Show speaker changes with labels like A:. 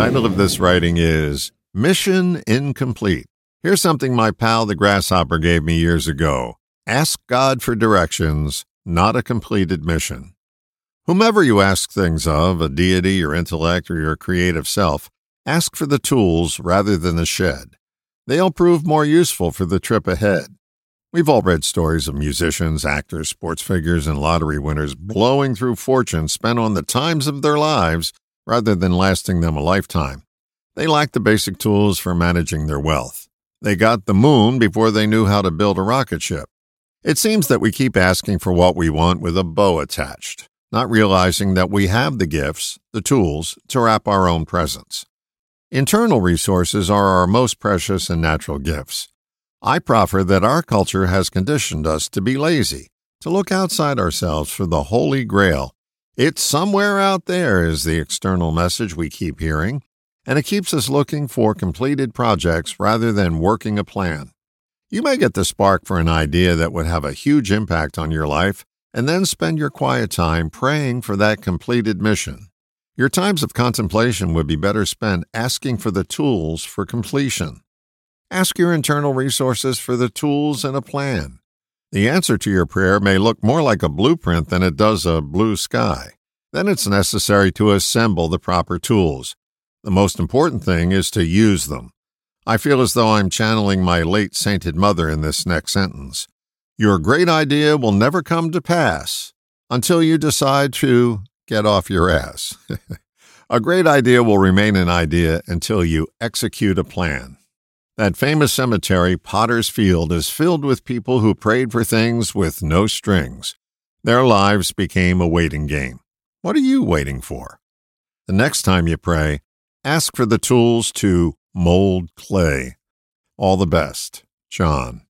A: title of this writing is Mission Incomplete. Here's something my pal the grasshopper gave me years ago Ask God for directions, not a completed mission. Whomever you ask things of, a deity, your intellect, or your creative self, ask for the tools rather than the shed. They'll prove more useful for the trip ahead. We've all read stories of musicians, actors, sports figures, and lottery winners blowing through fortunes spent on the times of their lives rather than lasting them a lifetime. They lacked the basic tools for managing their wealth. They got the moon before they knew how to build a rocket ship. It seems that we keep asking for what we want with a bow attached not realizing that we have the gifts, the tools, to wrap our own presents. Internal resources are our most precious and natural gifts. I proffer that our culture has conditioned us to be lazy, to look outside ourselves for the holy grail. It's somewhere out there, is the external message we keep hearing, and it keeps us looking for completed projects rather than working a plan. You may get the spark for an idea that would have a huge impact on your life, and then spend your quiet time praying for that completed mission. Your times of contemplation would be better spent asking for the tools for completion. Ask your internal resources for the tools and a plan. The answer to your prayer may look more like a blueprint than it does a blue sky. Then it's necessary to assemble the proper tools. The most important thing is to use them. I feel as though I'm channeling my late sainted mother in this next sentence. Your great idea will never come to pass until you decide to get off your ass. a great idea will remain an idea until you execute a plan. That famous cemetery, Potter's Field, is filled with people who prayed for things with no strings. Their lives became a waiting game. What are you waiting for? The next time you pray, ask for the tools to mold clay. All the best, John.